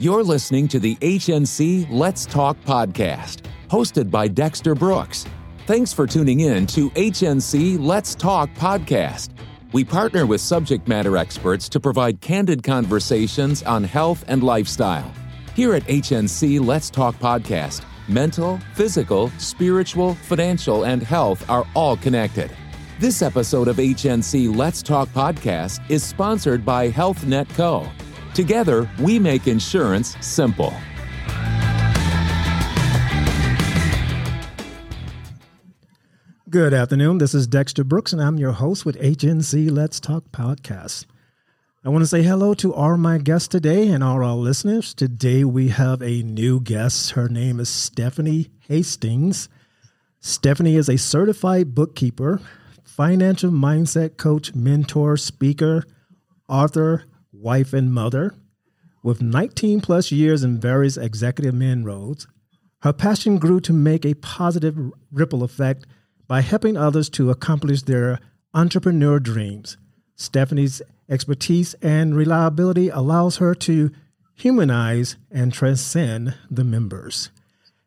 You're listening to the HNC Let's Talk podcast, hosted by Dexter Brooks. Thanks for tuning in to HNC Let's Talk podcast. We partner with subject matter experts to provide candid conversations on health and lifestyle. Here at HNC Let's Talk podcast, mental, physical, spiritual, financial, and health are all connected. This episode of HNC Let's Talk podcast is sponsored by HealthNet Co. Together, we make insurance simple. Good afternoon. This is Dexter Brooks, and I'm your host with HNC Let's Talk podcast. I want to say hello to all my guests today and all our listeners. Today we have a new guest. Her name is Stephanie Hastings. Stephanie is a certified bookkeeper, financial mindset coach, mentor, speaker, author, wife, and mother. With 19 plus years in various executive men roles, her passion grew to make a positive ripple effect by helping others to accomplish their entrepreneur dreams. Stephanie's expertise and reliability allows her to humanize and transcend the members.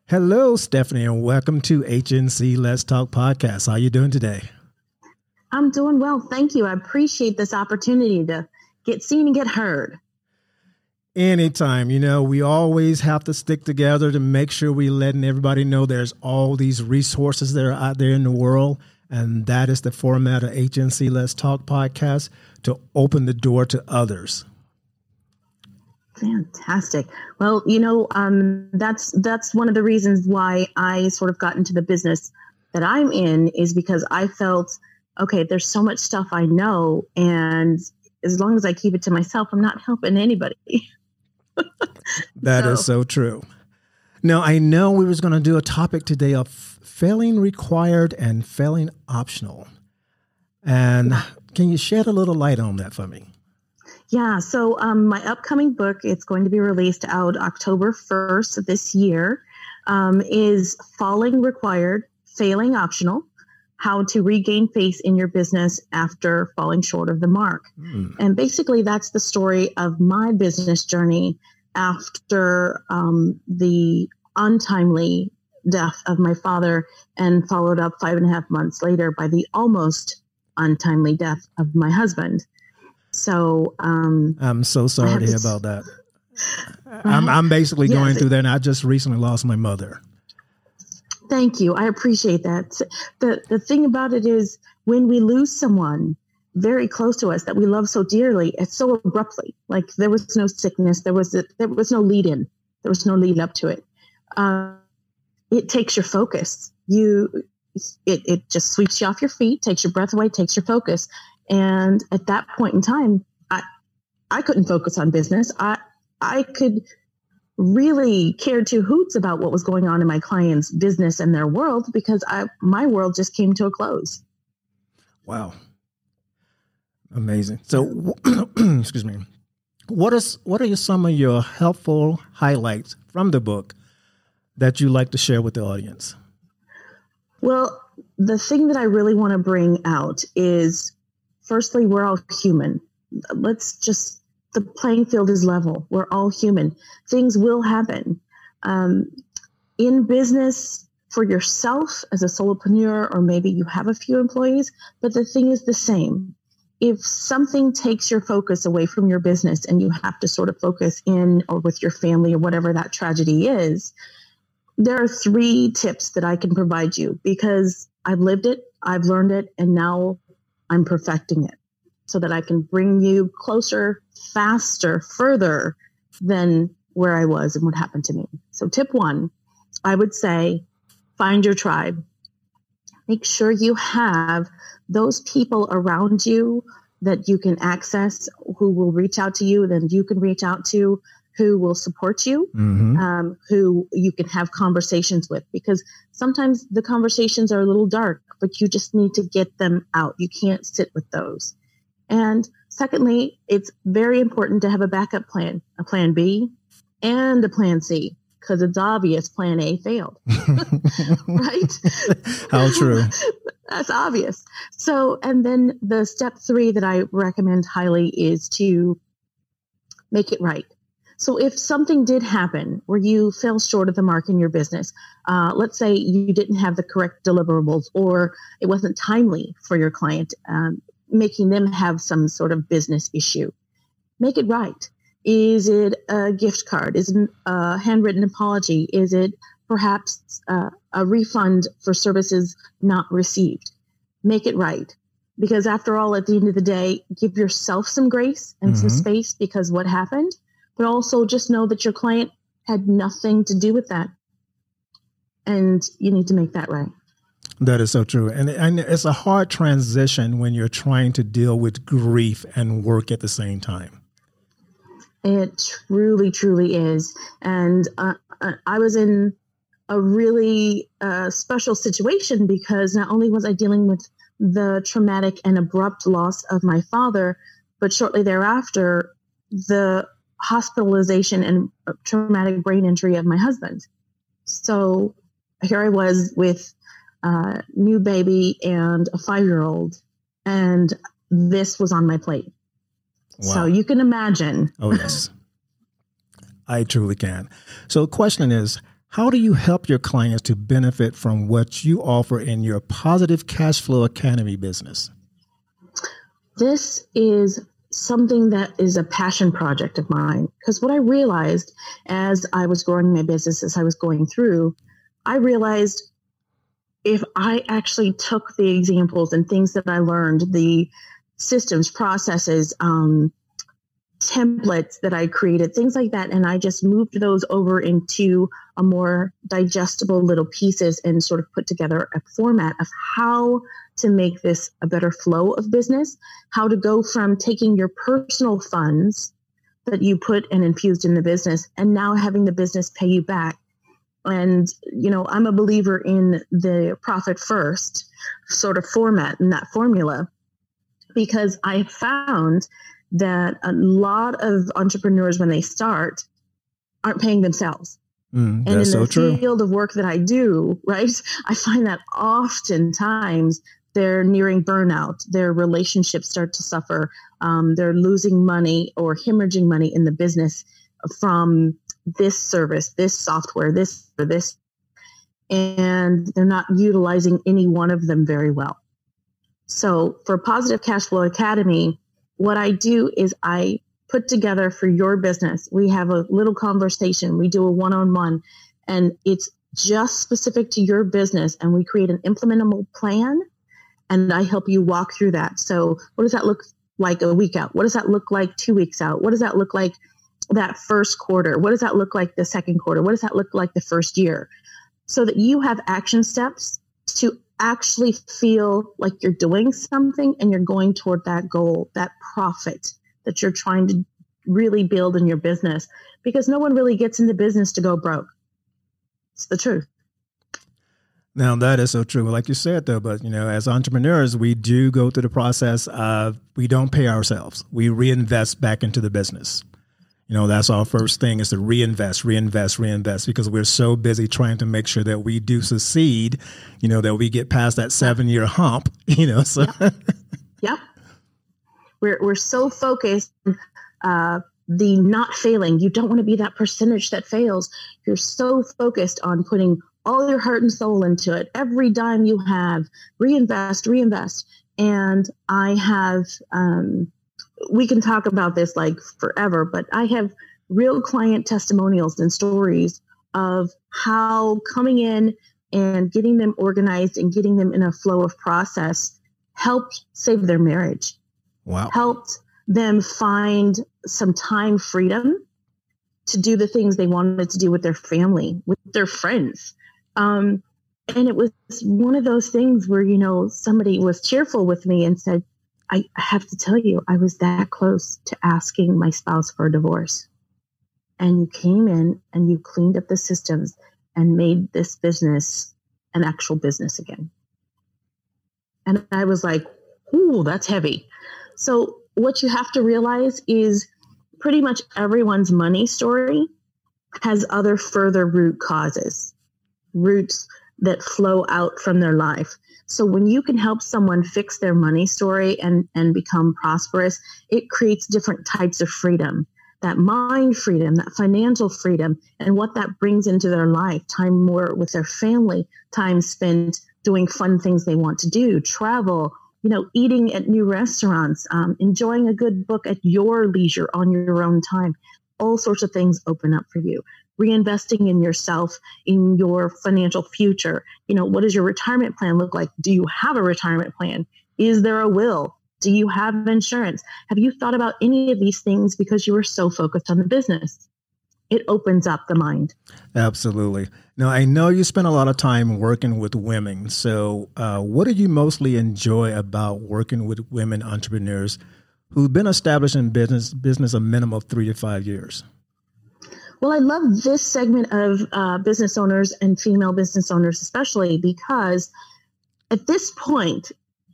Hello, Stephanie, and welcome to HNC Let's Talk podcast. How are you doing today? I'm doing well. Thank you. I appreciate this opportunity to get seen and get heard. Anytime, you know, we always have to stick together to make sure we letting everybody know there's all these resources that are out there in the world. And that is the format of HNC Let's Talk podcast to open the door to others. Fantastic. Well, you know, um, that's that's one of the reasons why I sort of got into the business that I'm in is because I felt, okay, there's so much stuff I know, and as long as I keep it to myself, I'm not helping anybody. That so. is so true. Now, I know we was going to do a topic today of failing required and failing optional. And can you shed a little light on that for me? Yeah, so um, my upcoming book, it's going to be released out October 1st of this year, um, is Falling Required, Failing Optional How to Regain Faith in Your Business After Falling Short of the Mark. Mm. And basically, that's the story of my business journey after um, the untimely death of my father and followed up five and a half months later by the almost untimely death of my husband. So um, I'm so sorry to hear about that. I'm, I'm basically yeah, going through that, and I just recently lost my mother. Thank you. I appreciate that. the The thing about it is, when we lose someone, very close to us that we love so dearly, it's so abruptly. Like there was no sickness, there was a, there was no lead in, there was no lead up to it. Uh, it takes your focus. You, it it just sweeps you off your feet, takes your breath away, takes your focus. And at that point in time, I I couldn't focus on business. I I could really cared two hoots about what was going on in my client's business and their world because I my world just came to a close. Wow. Amazing. So, excuse me. What is what are some of your helpful highlights from the book that you like to share with the audience? Well, the thing that I really want to bring out is firstly, we're all human. Let's just the playing field is level. We're all human. Things will happen. Um, in business, for yourself as a solopreneur, or maybe you have a few employees, but the thing is the same if something takes your focus away from your business and you have to sort of focus in or with your family or whatever that tragedy is, there are three tips that I can provide you because I've lived it, I've learned it, and now I'm perfecting it so that I can bring you closer, faster, further than where I was and what happened to me. So, tip one, I would say find your tribe. Make sure you have those people around you that you can access who will reach out to you, then you can reach out to who will support you, mm-hmm. um, who you can have conversations with, because sometimes the conversations are a little dark, but you just need to get them out. You can't sit with those. And secondly, it's very important to have a backup plan, a plan B and a plan C because it's obvious plan A failed. right? How true. That's obvious. So, and then the step three that I recommend highly is to make it right. So if something did happen where you fell short of the mark in your business, uh, let's say you didn't have the correct deliverables or it wasn't timely for your client, um, making them have some sort of business issue, make it right. Is it a gift card? Is it a handwritten apology? Is it perhaps uh, a refund for services not received? Make it right. Because after all, at the end of the day, give yourself some grace and mm-hmm. some space because what happened but also just know that your client had nothing to do with that. And you need to make that right. That is so true. And, and it's a hard transition when you're trying to deal with grief and work at the same time. It truly, truly is. And uh, uh I was in a really uh, special situation because not only was I dealing with the traumatic and abrupt loss of my father, but shortly thereafter, the hospitalization and traumatic brain injury of my husband. So here I was with a new baby and a five year old, and this was on my plate. Wow. So you can imagine. Oh, yes. I truly can. So the question is, how do you help your clients to benefit from what you offer in your Positive Cash Flow Academy business? This is something that is a passion project of mine. Because what I realized as I was growing my business, as I was going through, I realized if I actually took the examples and things that I learned, the systems, processes, um, templates that I created, things like that, and I just moved those over into a more digestible little pieces and sort of put together a format of how to make this a better flow of business, how to go from taking your personal funds that you put and infused in the business and now having the business pay you back. And, you know, I'm a believer in the profit first sort of format and that formula because I found that a lot of entrepreneurs, when they start, aren't paying themselves. Mm, and in the so field of work that I do, right, I find that oftentimes they're nearing burnout. Their relationships start to suffer. Um, they're losing money or hemorrhaging money in the business from this service, this software, this or this, and they're not utilizing any one of them very well. So for Positive Cash Flow Academy, what I do is I put together for your business. We have a little conversation. We do a one on one, and it's just specific to your business. And we create an implementable plan and I help you walk through that. So, what does that look like a week out? What does that look like two weeks out? What does that look like that first quarter? What does that look like the second quarter? What does that look like the first year? So that you have action steps to actually feel like you're doing something and you're going toward that goal, that profit that you're trying to really build in your business because no one really gets into business to go broke. It's the truth. Now that is so true, like you said, though. But you know, as entrepreneurs, we do go through the process of we don't pay ourselves; we reinvest back into the business. You know, that's our first thing is to reinvest, reinvest, reinvest, because we're so busy trying to make sure that we do succeed. You know, that we get past that seven-year hump. You know, so yep. yep. We're we're so focused. Uh, the not failing. You don't want to be that percentage that fails. You're so focused on putting all your heart and soul into it. Every dime you have, reinvest, reinvest. And I have, um, we can talk about this like forever, but I have real client testimonials and stories of how coming in and getting them organized and getting them in a flow of process helped save their marriage. Wow. Helped them find some time freedom to do the things they wanted to do with their family, with their friends. Um, and it was one of those things where, you know, somebody was cheerful with me and said, I have to tell you, I was that close to asking my spouse for a divorce. And you came in and you cleaned up the systems and made this business an actual business again. And I was like, ooh, that's heavy. So, what you have to realize is pretty much everyone's money story has other further root causes roots that flow out from their life. So when you can help someone fix their money story and and become prosperous, it creates different types of freedom that mind freedom, that financial freedom, and what that brings into their life time more with their family, time spent doing fun things they want to do, travel, you know, eating at new restaurants, um, enjoying a good book at your leisure on your own time. All sorts of things open up for you. Reinvesting in yourself, in your financial future. You know, what does your retirement plan look like? Do you have a retirement plan? Is there a will? Do you have insurance? Have you thought about any of these things because you were so focused on the business? It opens up the mind. Absolutely. Now, I know you spend a lot of time working with women. So, uh, what do you mostly enjoy about working with women entrepreneurs who've been established in business business a minimum of three to five years? Well, I love this segment of uh, business owners and female business owners, especially because at this point,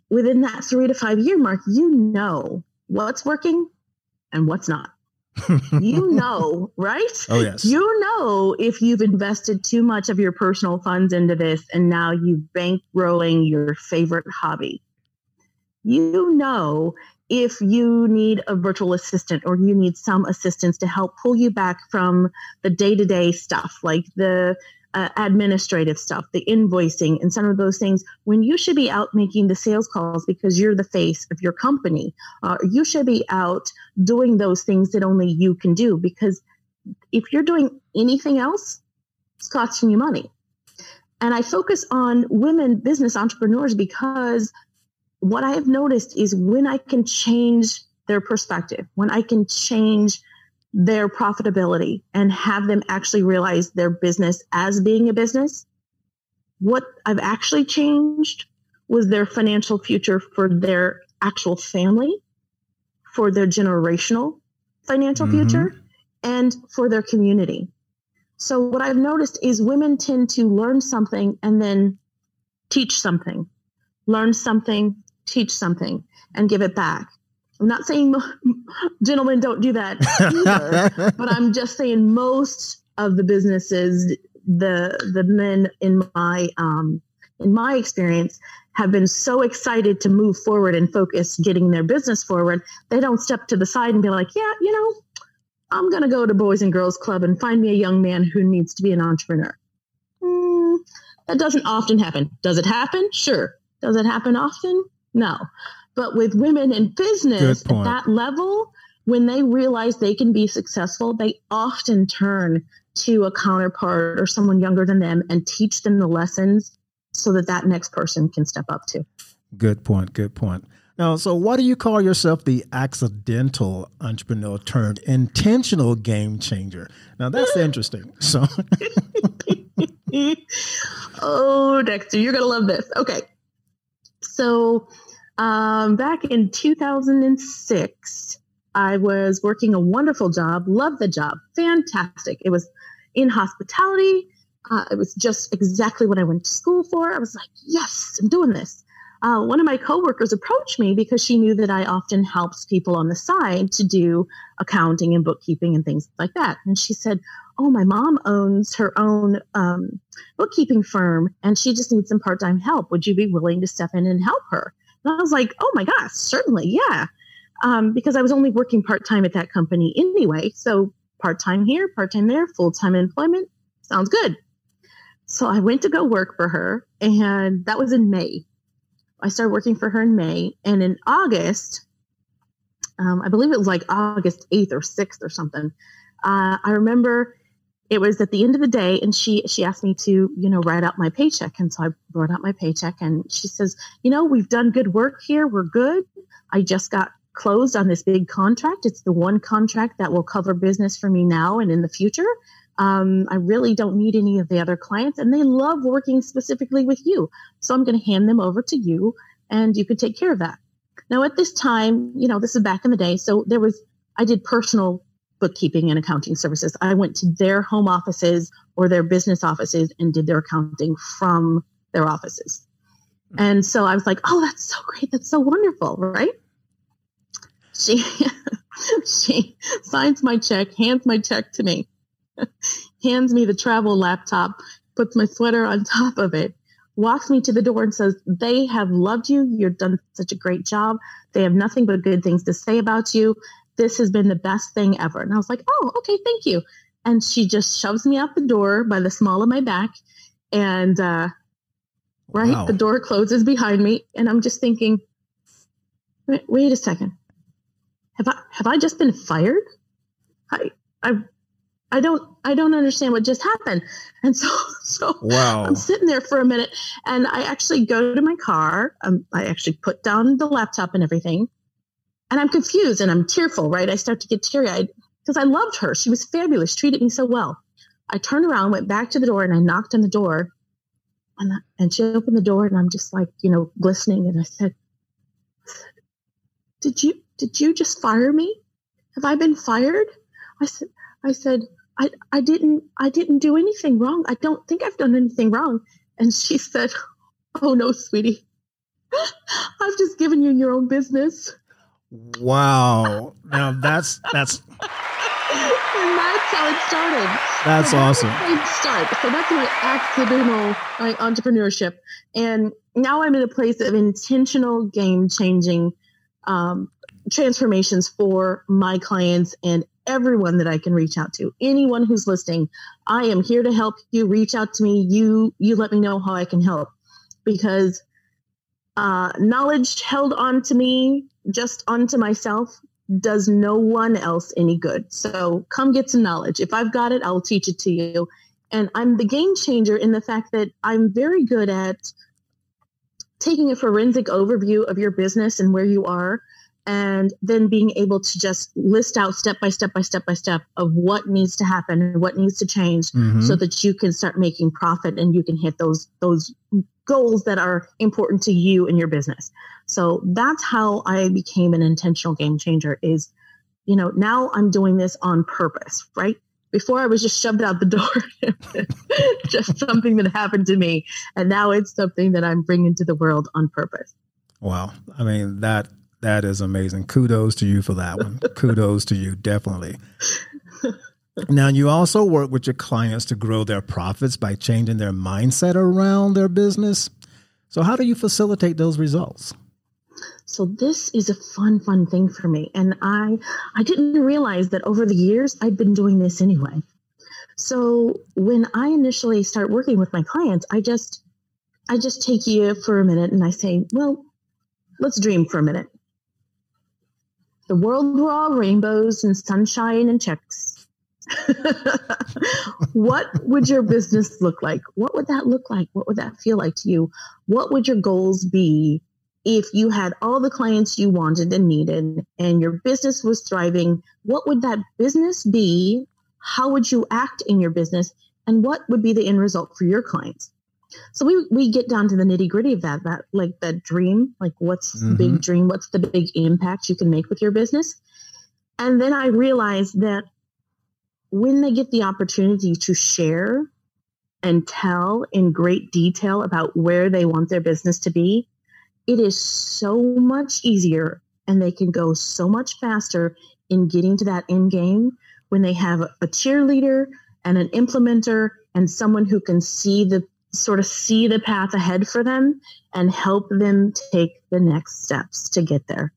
within that three to five year mark, you know what's working and what's not. you know, right? Oh, yes. You know if you've invested too much of your personal funds into this and now you're bankrolling your favorite hobby. You know if you need a virtual assistant or you need some assistance to help pull you back from the day to day stuff like the uh, administrative stuff, the invoicing, and some of those things, when you should be out making the sales calls because you're the face of your company, uh, you should be out doing those things that only you can do. Because if you're doing anything else, it's costing you money. And I focus on women business entrepreneurs because what I have noticed is when I can change their perspective, when I can change their profitability and have them actually realize their business as being a business. What I've actually changed was their financial future for their actual family, for their generational financial mm-hmm. future, and for their community. So, what I've noticed is women tend to learn something and then teach something, learn something, teach something, and give it back. I'm not saying gentlemen don't do that either, but I'm just saying most of the businesses, the the men in my um, in my experience have been so excited to move forward and focus getting their business forward, they don't step to the side and be like, yeah, you know, I'm going to go to Boys and Girls Club and find me a young man who needs to be an entrepreneur. Mm, that doesn't often happen. Does it happen? Sure. Does it happen often? No. But with women in business at that level, when they realize they can be successful, they often turn to a counterpart or someone younger than them and teach them the lessons so that that next person can step up to. Good point. Good point. Now, so why do you call yourself the accidental entrepreneur turned intentional game changer? Now, that's interesting. So, oh, Dexter, you're going to love this. Okay. So, um, back in 2006, I was working a wonderful job, loved the job, fantastic. It was in hospitality. Uh, it was just exactly what I went to school for. I was like, yes, I'm doing this. Uh, one of my coworkers approached me because she knew that I often helped people on the side to do accounting and bookkeeping and things like that. And she said, Oh, my mom owns her own um, bookkeeping firm and she just needs some part time help. Would you be willing to step in and help her? And I was like, oh my gosh, certainly, yeah. Um, because I was only working part time at that company anyway. So part time here, part time there, full time employment sounds good. So I went to go work for her, and that was in May. I started working for her in May, and in August, um, I believe it was like August 8th or 6th or something. Uh, I remember it was at the end of the day and she she asked me to you know write out my paycheck. And so i wrote out my paycheck and she says you know we've done good work here. We're good. I just got closed on this big contract. It's the one contract that will cover business for me now and in the future. Um, i really don't need any of the other clients and they love working specifically with you. So i'm going to hand them over to you and you can take care of that. Now at this time you know this is back in the day so there was i did personal bookkeeping and accounting services. I went to their home offices or their business offices and did their accounting from their offices. Hmm. And so I was like, oh, that's so great. That's so wonderful. Right. She, she signs my check, hands my check to me, hands me the travel laptop, puts my sweater on top of it, walks me to the door and says, They have loved you. You've done such a great job. They have nothing but good things to say about you this has been the best thing ever. And I was like, oh, okay, thank you. And she just shoves me out the door by the small of my back. And, uh, right, wow. the door closes behind me. And I'm just thinking, wait, wait a second. Have I, have I just been fired? I, I, I don't, I don't understand what just happened. And so, so wow. I'm sitting there for a minute and I actually go to my car. Um, I actually put down the laptop and everything and I'm confused and I'm tearful, right? I start to get teary eyed because I loved her. She was fabulous, treated me so well. I turned around, went back to the door, and I knocked on the door. And, and she opened the door, and I'm just like, you know, glistening. And I said, "Did you did you just fire me? Have I been fired?" I said, "I said I I didn't I didn't do anything wrong. I don't think I've done anything wrong." And she said, "Oh no, sweetie, I've just given you your own business." Wow. Now that's that's and that's how it started. That's awesome. Start. So that's my accidental my entrepreneurship, and now I'm in a place of intentional game changing um, transformations for my clients and everyone that I can reach out to. Anyone who's listening, I am here to help you. Reach out to me. You you let me know how I can help because uh, knowledge held on to me just unto myself does no one else any good. So come get some knowledge. If I've got it, I'll teach it to you. And I'm the game changer in the fact that I'm very good at taking a forensic overview of your business and where you are and then being able to just list out step by step by step by step of what needs to happen and what needs to change mm-hmm. so that you can start making profit and you can hit those those goals that are important to you and your business. So that's how I became an intentional game changer is, you know, now I'm doing this on purpose, right? Before I was just shoved out the door, just something that happened to me. And now it's something that I'm bringing to the world on purpose. Wow. I mean, that that is amazing. Kudos to you for that one. Kudos to you, definitely. Now, you also work with your clients to grow their profits by changing their mindset around their business. So, how do you facilitate those results? So this is a fun, fun thing for me, and I I didn't realize that over the years I'd been doing this anyway. So when I initially start working with my clients, I just I just take you for a minute and I say, well, let's dream for a minute. The world were all rainbows and sunshine and checks what would your business look like? What would that look like? What would that feel like to you? What would your goals be if you had all the clients you wanted and needed and your business was thriving? What would that business be? How would you act in your business? And what would be the end result for your clients? So we, we get down to the nitty gritty of that, that like that dream, like what's mm-hmm. the big mm-hmm. dream? What's the big impact you can make with your business? And then I realized that when they get the opportunity to share and tell in great detail about where they want their business to be, it is so much easier and they can go so much faster in getting to that end game when they have a cheerleader and an implementer and someone who can see the sort of see the path ahead for them and help them take the next steps to get there.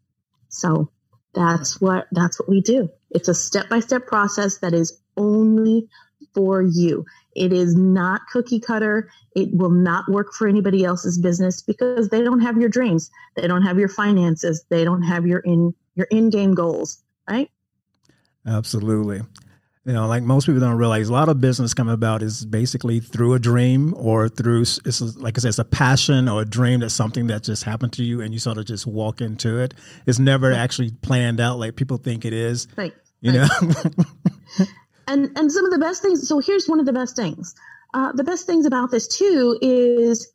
So that's what that's what we do. It's a step-by-step process that is only for you. It is not cookie cutter. It will not work for anybody else's business because they don't have your dreams. They don't have your finances. They don't have your in your in-game goals, right? Absolutely. You know, like most people don't realize, a lot of business come about is basically through a dream or through it's like I said, it's a passion or a dream that's something that just happened to you and you sort of just walk into it. It's never actually planned out like people think it is. Right. You right. know. and and some of the best things. So here's one of the best things. Uh, the best things about this too is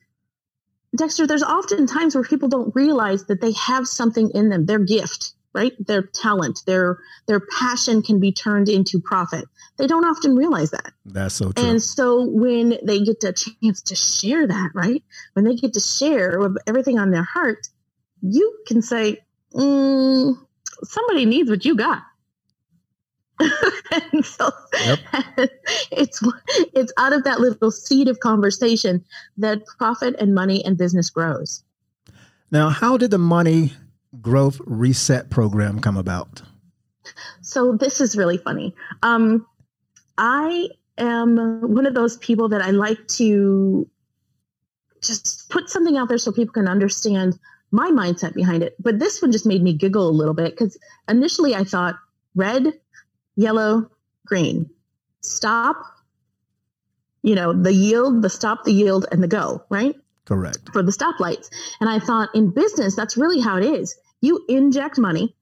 Dexter. There's often times where people don't realize that they have something in them, their gift, right? Their talent, their their passion can be turned into profit. They don't often realize that. That's so true. And so when they get a chance to share that, right? When they get to share everything on their heart, you can say, mm, "Somebody needs what you got." and so yep. it's it's out of that little seed of conversation that profit and money and business grows. Now, how did the money growth reset program come about? So this is really funny. Um, I am one of those people that I like to just put something out there so people can understand my mindset behind it. But this one just made me giggle a little bit because initially I thought red, yellow, green. Stop, you know, the yield, the stop, the yield, and the go, right? Correct. For the stoplights. And I thought in business, that's really how it is. You inject money,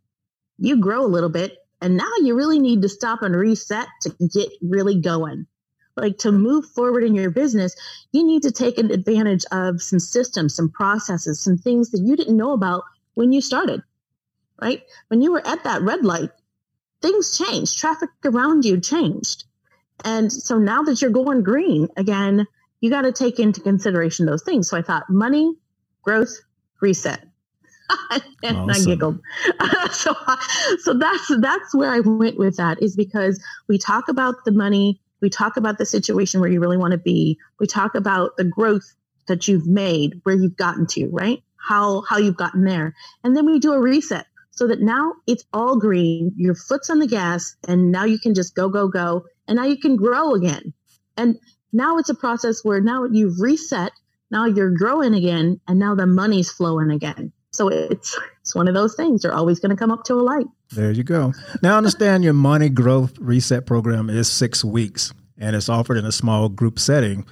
you grow a little bit, and now you really need to stop and reset to get really going. Like to move forward in your business, you need to take advantage of some systems, some processes, some things that you didn't know about when you started, right? When you were at that red light, things changed, traffic around you changed. And so now that you're going green again, you got to take into consideration those things. So I thought money, growth, reset. and awesome. I giggled. so, so that's that's where I went with that is because we talk about the money, we talk about the situation where you really want to be, we talk about the growth that you've made, where you've gotten to, right? How how you've gotten there, and then we do a reset so that now it's all green. Your foot's on the gas, and now you can just go go go, and now you can grow again. And now it's a process where now you've reset, now you're growing again, and now the money's flowing again. So it's it's one of those things. You're always going to come up to a light. There you go. Now, I understand your money growth reset program is six weeks and it's offered in a small group setting.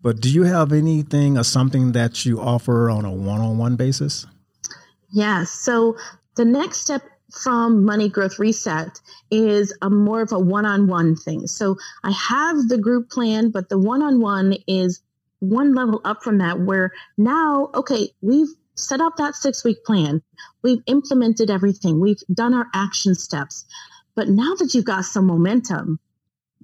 But do you have anything or something that you offer on a one on one basis? Yes. So the next step from Money Growth Reset is a more of a one on one thing. So I have the group plan, but the one on one is one level up from that where now, okay, we've set up that six week plan. We've implemented everything. We've done our action steps. But now that you've got some momentum,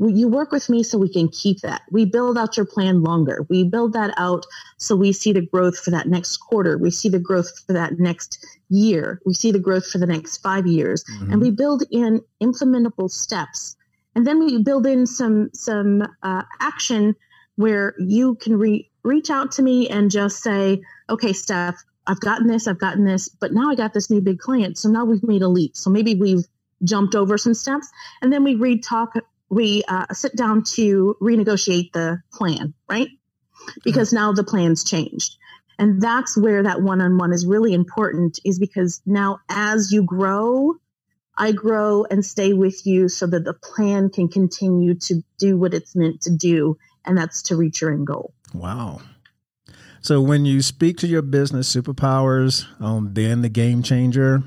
you work with me so we can keep that. We build out your plan longer. We build that out so we see the growth for that next quarter. We see the growth for that next year. We see the growth for the next five years. Mm-hmm. And we build in implementable steps. And then we build in some some uh, action where you can re- reach out to me and just say, okay, Steph, I've gotten this, I've gotten this, but now I got this new big client. So now we've made a leap. So maybe we've jumped over some steps and then we read talk, we uh, sit down to renegotiate the plan, right? Because mm-hmm. now the plan's changed. And that's where that one on one is really important, is because now as you grow, I grow and stay with you so that the plan can continue to do what it's meant to do, and that's to reach your end goal. Wow. So when you speak to your business superpowers on being the game changer,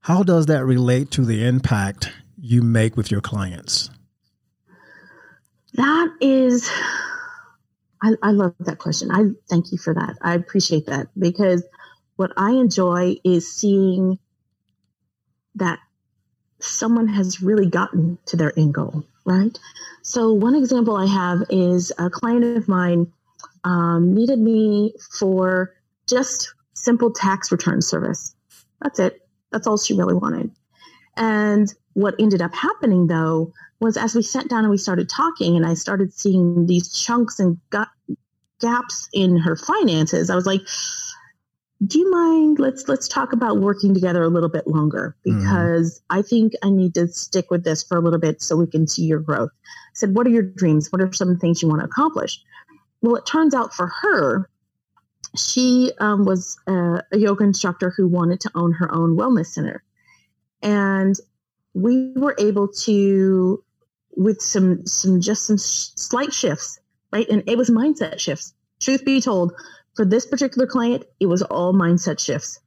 how does that relate to the impact you make with your clients? That is, I, I love that question. I thank you for that. I appreciate that because what I enjoy is seeing that someone has really gotten to their end goal, right? So, one example I have is a client of mine um, needed me for just simple tax return service. That's it. That's all she really wanted. And what ended up happening though was as we sat down and we started talking and I started seeing these chunks and gaps in her finances, I was like, do you mind let's let's talk about working together a little bit longer mm-hmm. because mm-hmm. i think i need to stick with this for a little bit so we can see your growth I said what are your dreams what are some things you want to accomplish well, it turns out for her, she um, was a, a yoga instructor who wanted to own her own wellness center. And we were able to, with some, some, just some sh- slight shifts, right? And it was mindset shifts. Truth be told, for this particular client, it was all mindset shifts.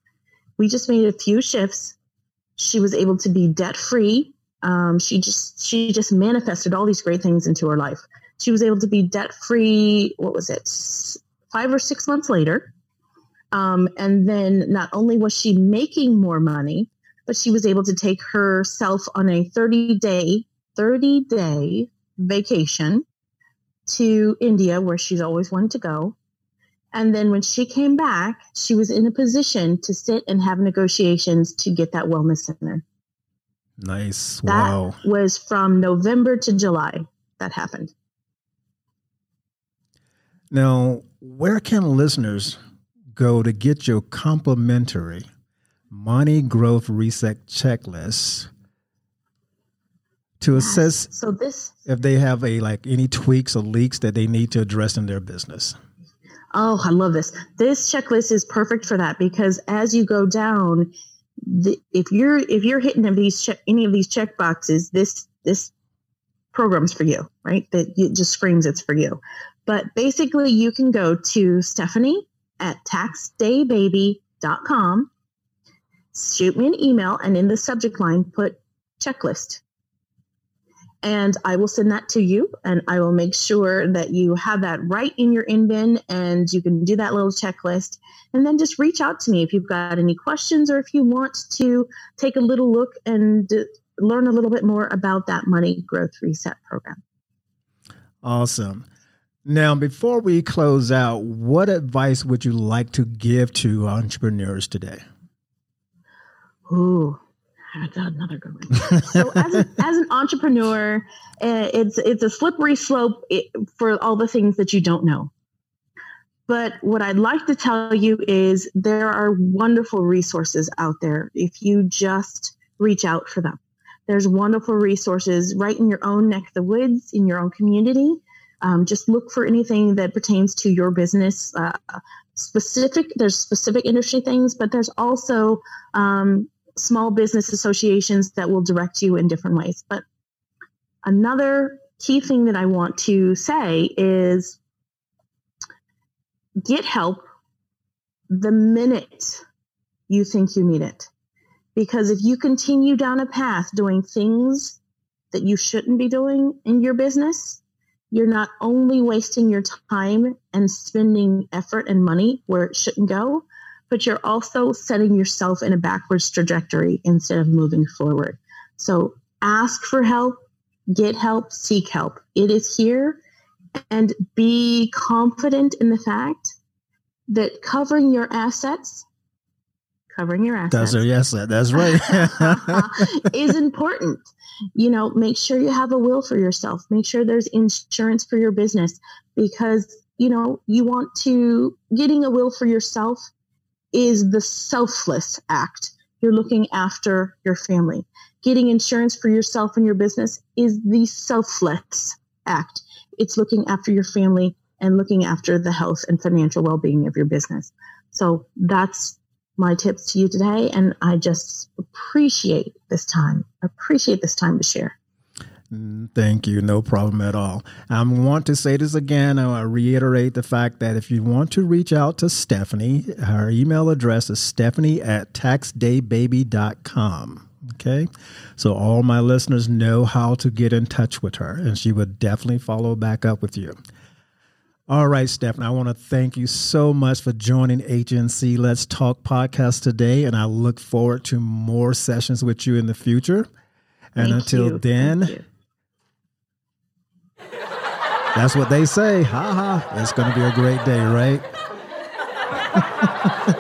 We just made a few shifts. She was able to be debt free. Um, she just she just manifested all these great things into her life. She was able to be debt free, what was it, five or six months later. Um, and then not only was she making more money, but she was able to take herself on a 30 day, 30 day vacation to India, where she's always wanted to go. And then when she came back, she was in a position to sit and have negotiations to get that wellness center. Nice. That wow. was from November to July that happened. Now, where can listeners go to get your complimentary money growth reset checklist to assess so this if they have a like any tweaks or leaks that they need to address in their business. Oh, I love this. This checklist is perfect for that because as you go down, the, if you're if you're hitting of these che- any of these check boxes, this this program's for you, right? That it just screams it's for you. But basically, you can go to Stephanie at taxdaybaby.com, shoot me an email, and in the subject line, put checklist. And I will send that to you, and I will make sure that you have that right in your in bin, and you can do that little checklist. And then just reach out to me if you've got any questions or if you want to take a little look and learn a little bit more about that money growth reset program. Awesome. Now, before we close out, what advice would you like to give to entrepreneurs today? Ooh, that's another good one. so, as, a, as an entrepreneur, eh, it's it's a slippery slope eh, for all the things that you don't know. But what I'd like to tell you is there are wonderful resources out there if you just reach out for them. There's wonderful resources right in your own neck of the woods, in your own community. Um, just look for anything that pertains to your business. Uh, specific, there's specific industry things, but there's also um, small business associations that will direct you in different ways. But another key thing that I want to say is get help the minute you think you need it. Because if you continue down a path doing things that you shouldn't be doing in your business, you're not only wasting your time and spending effort and money where it shouldn't go, but you're also setting yourself in a backwards trajectory instead of moving forward. So ask for help, get help, seek help. It is here and be confident in the fact that covering your assets covering your assets. That's yes, that's right. is important. You know, make sure you have a will for yourself. Make sure there's insurance for your business because you know you want to getting a will for yourself is the selfless act. You're looking after your family. Getting insurance for yourself and your business is the selfless act. It's looking after your family and looking after the health and financial well-being of your business. So that's my tips to you today. And I just appreciate this time, appreciate this time to share. Mm, thank you. No problem at all. I want to say this again. I reiterate the fact that if you want to reach out to Stephanie, her email address is stephanie at taxdaybaby.com. Okay. So all my listeners know how to get in touch with her, and she would definitely follow back up with you. All right, Stephanie, I want to thank you so much for joining HNC Let's Talk podcast today. And I look forward to more sessions with you in the future. And thank until you. then, that's what they say. Ha ha. It's going to be a great day, right?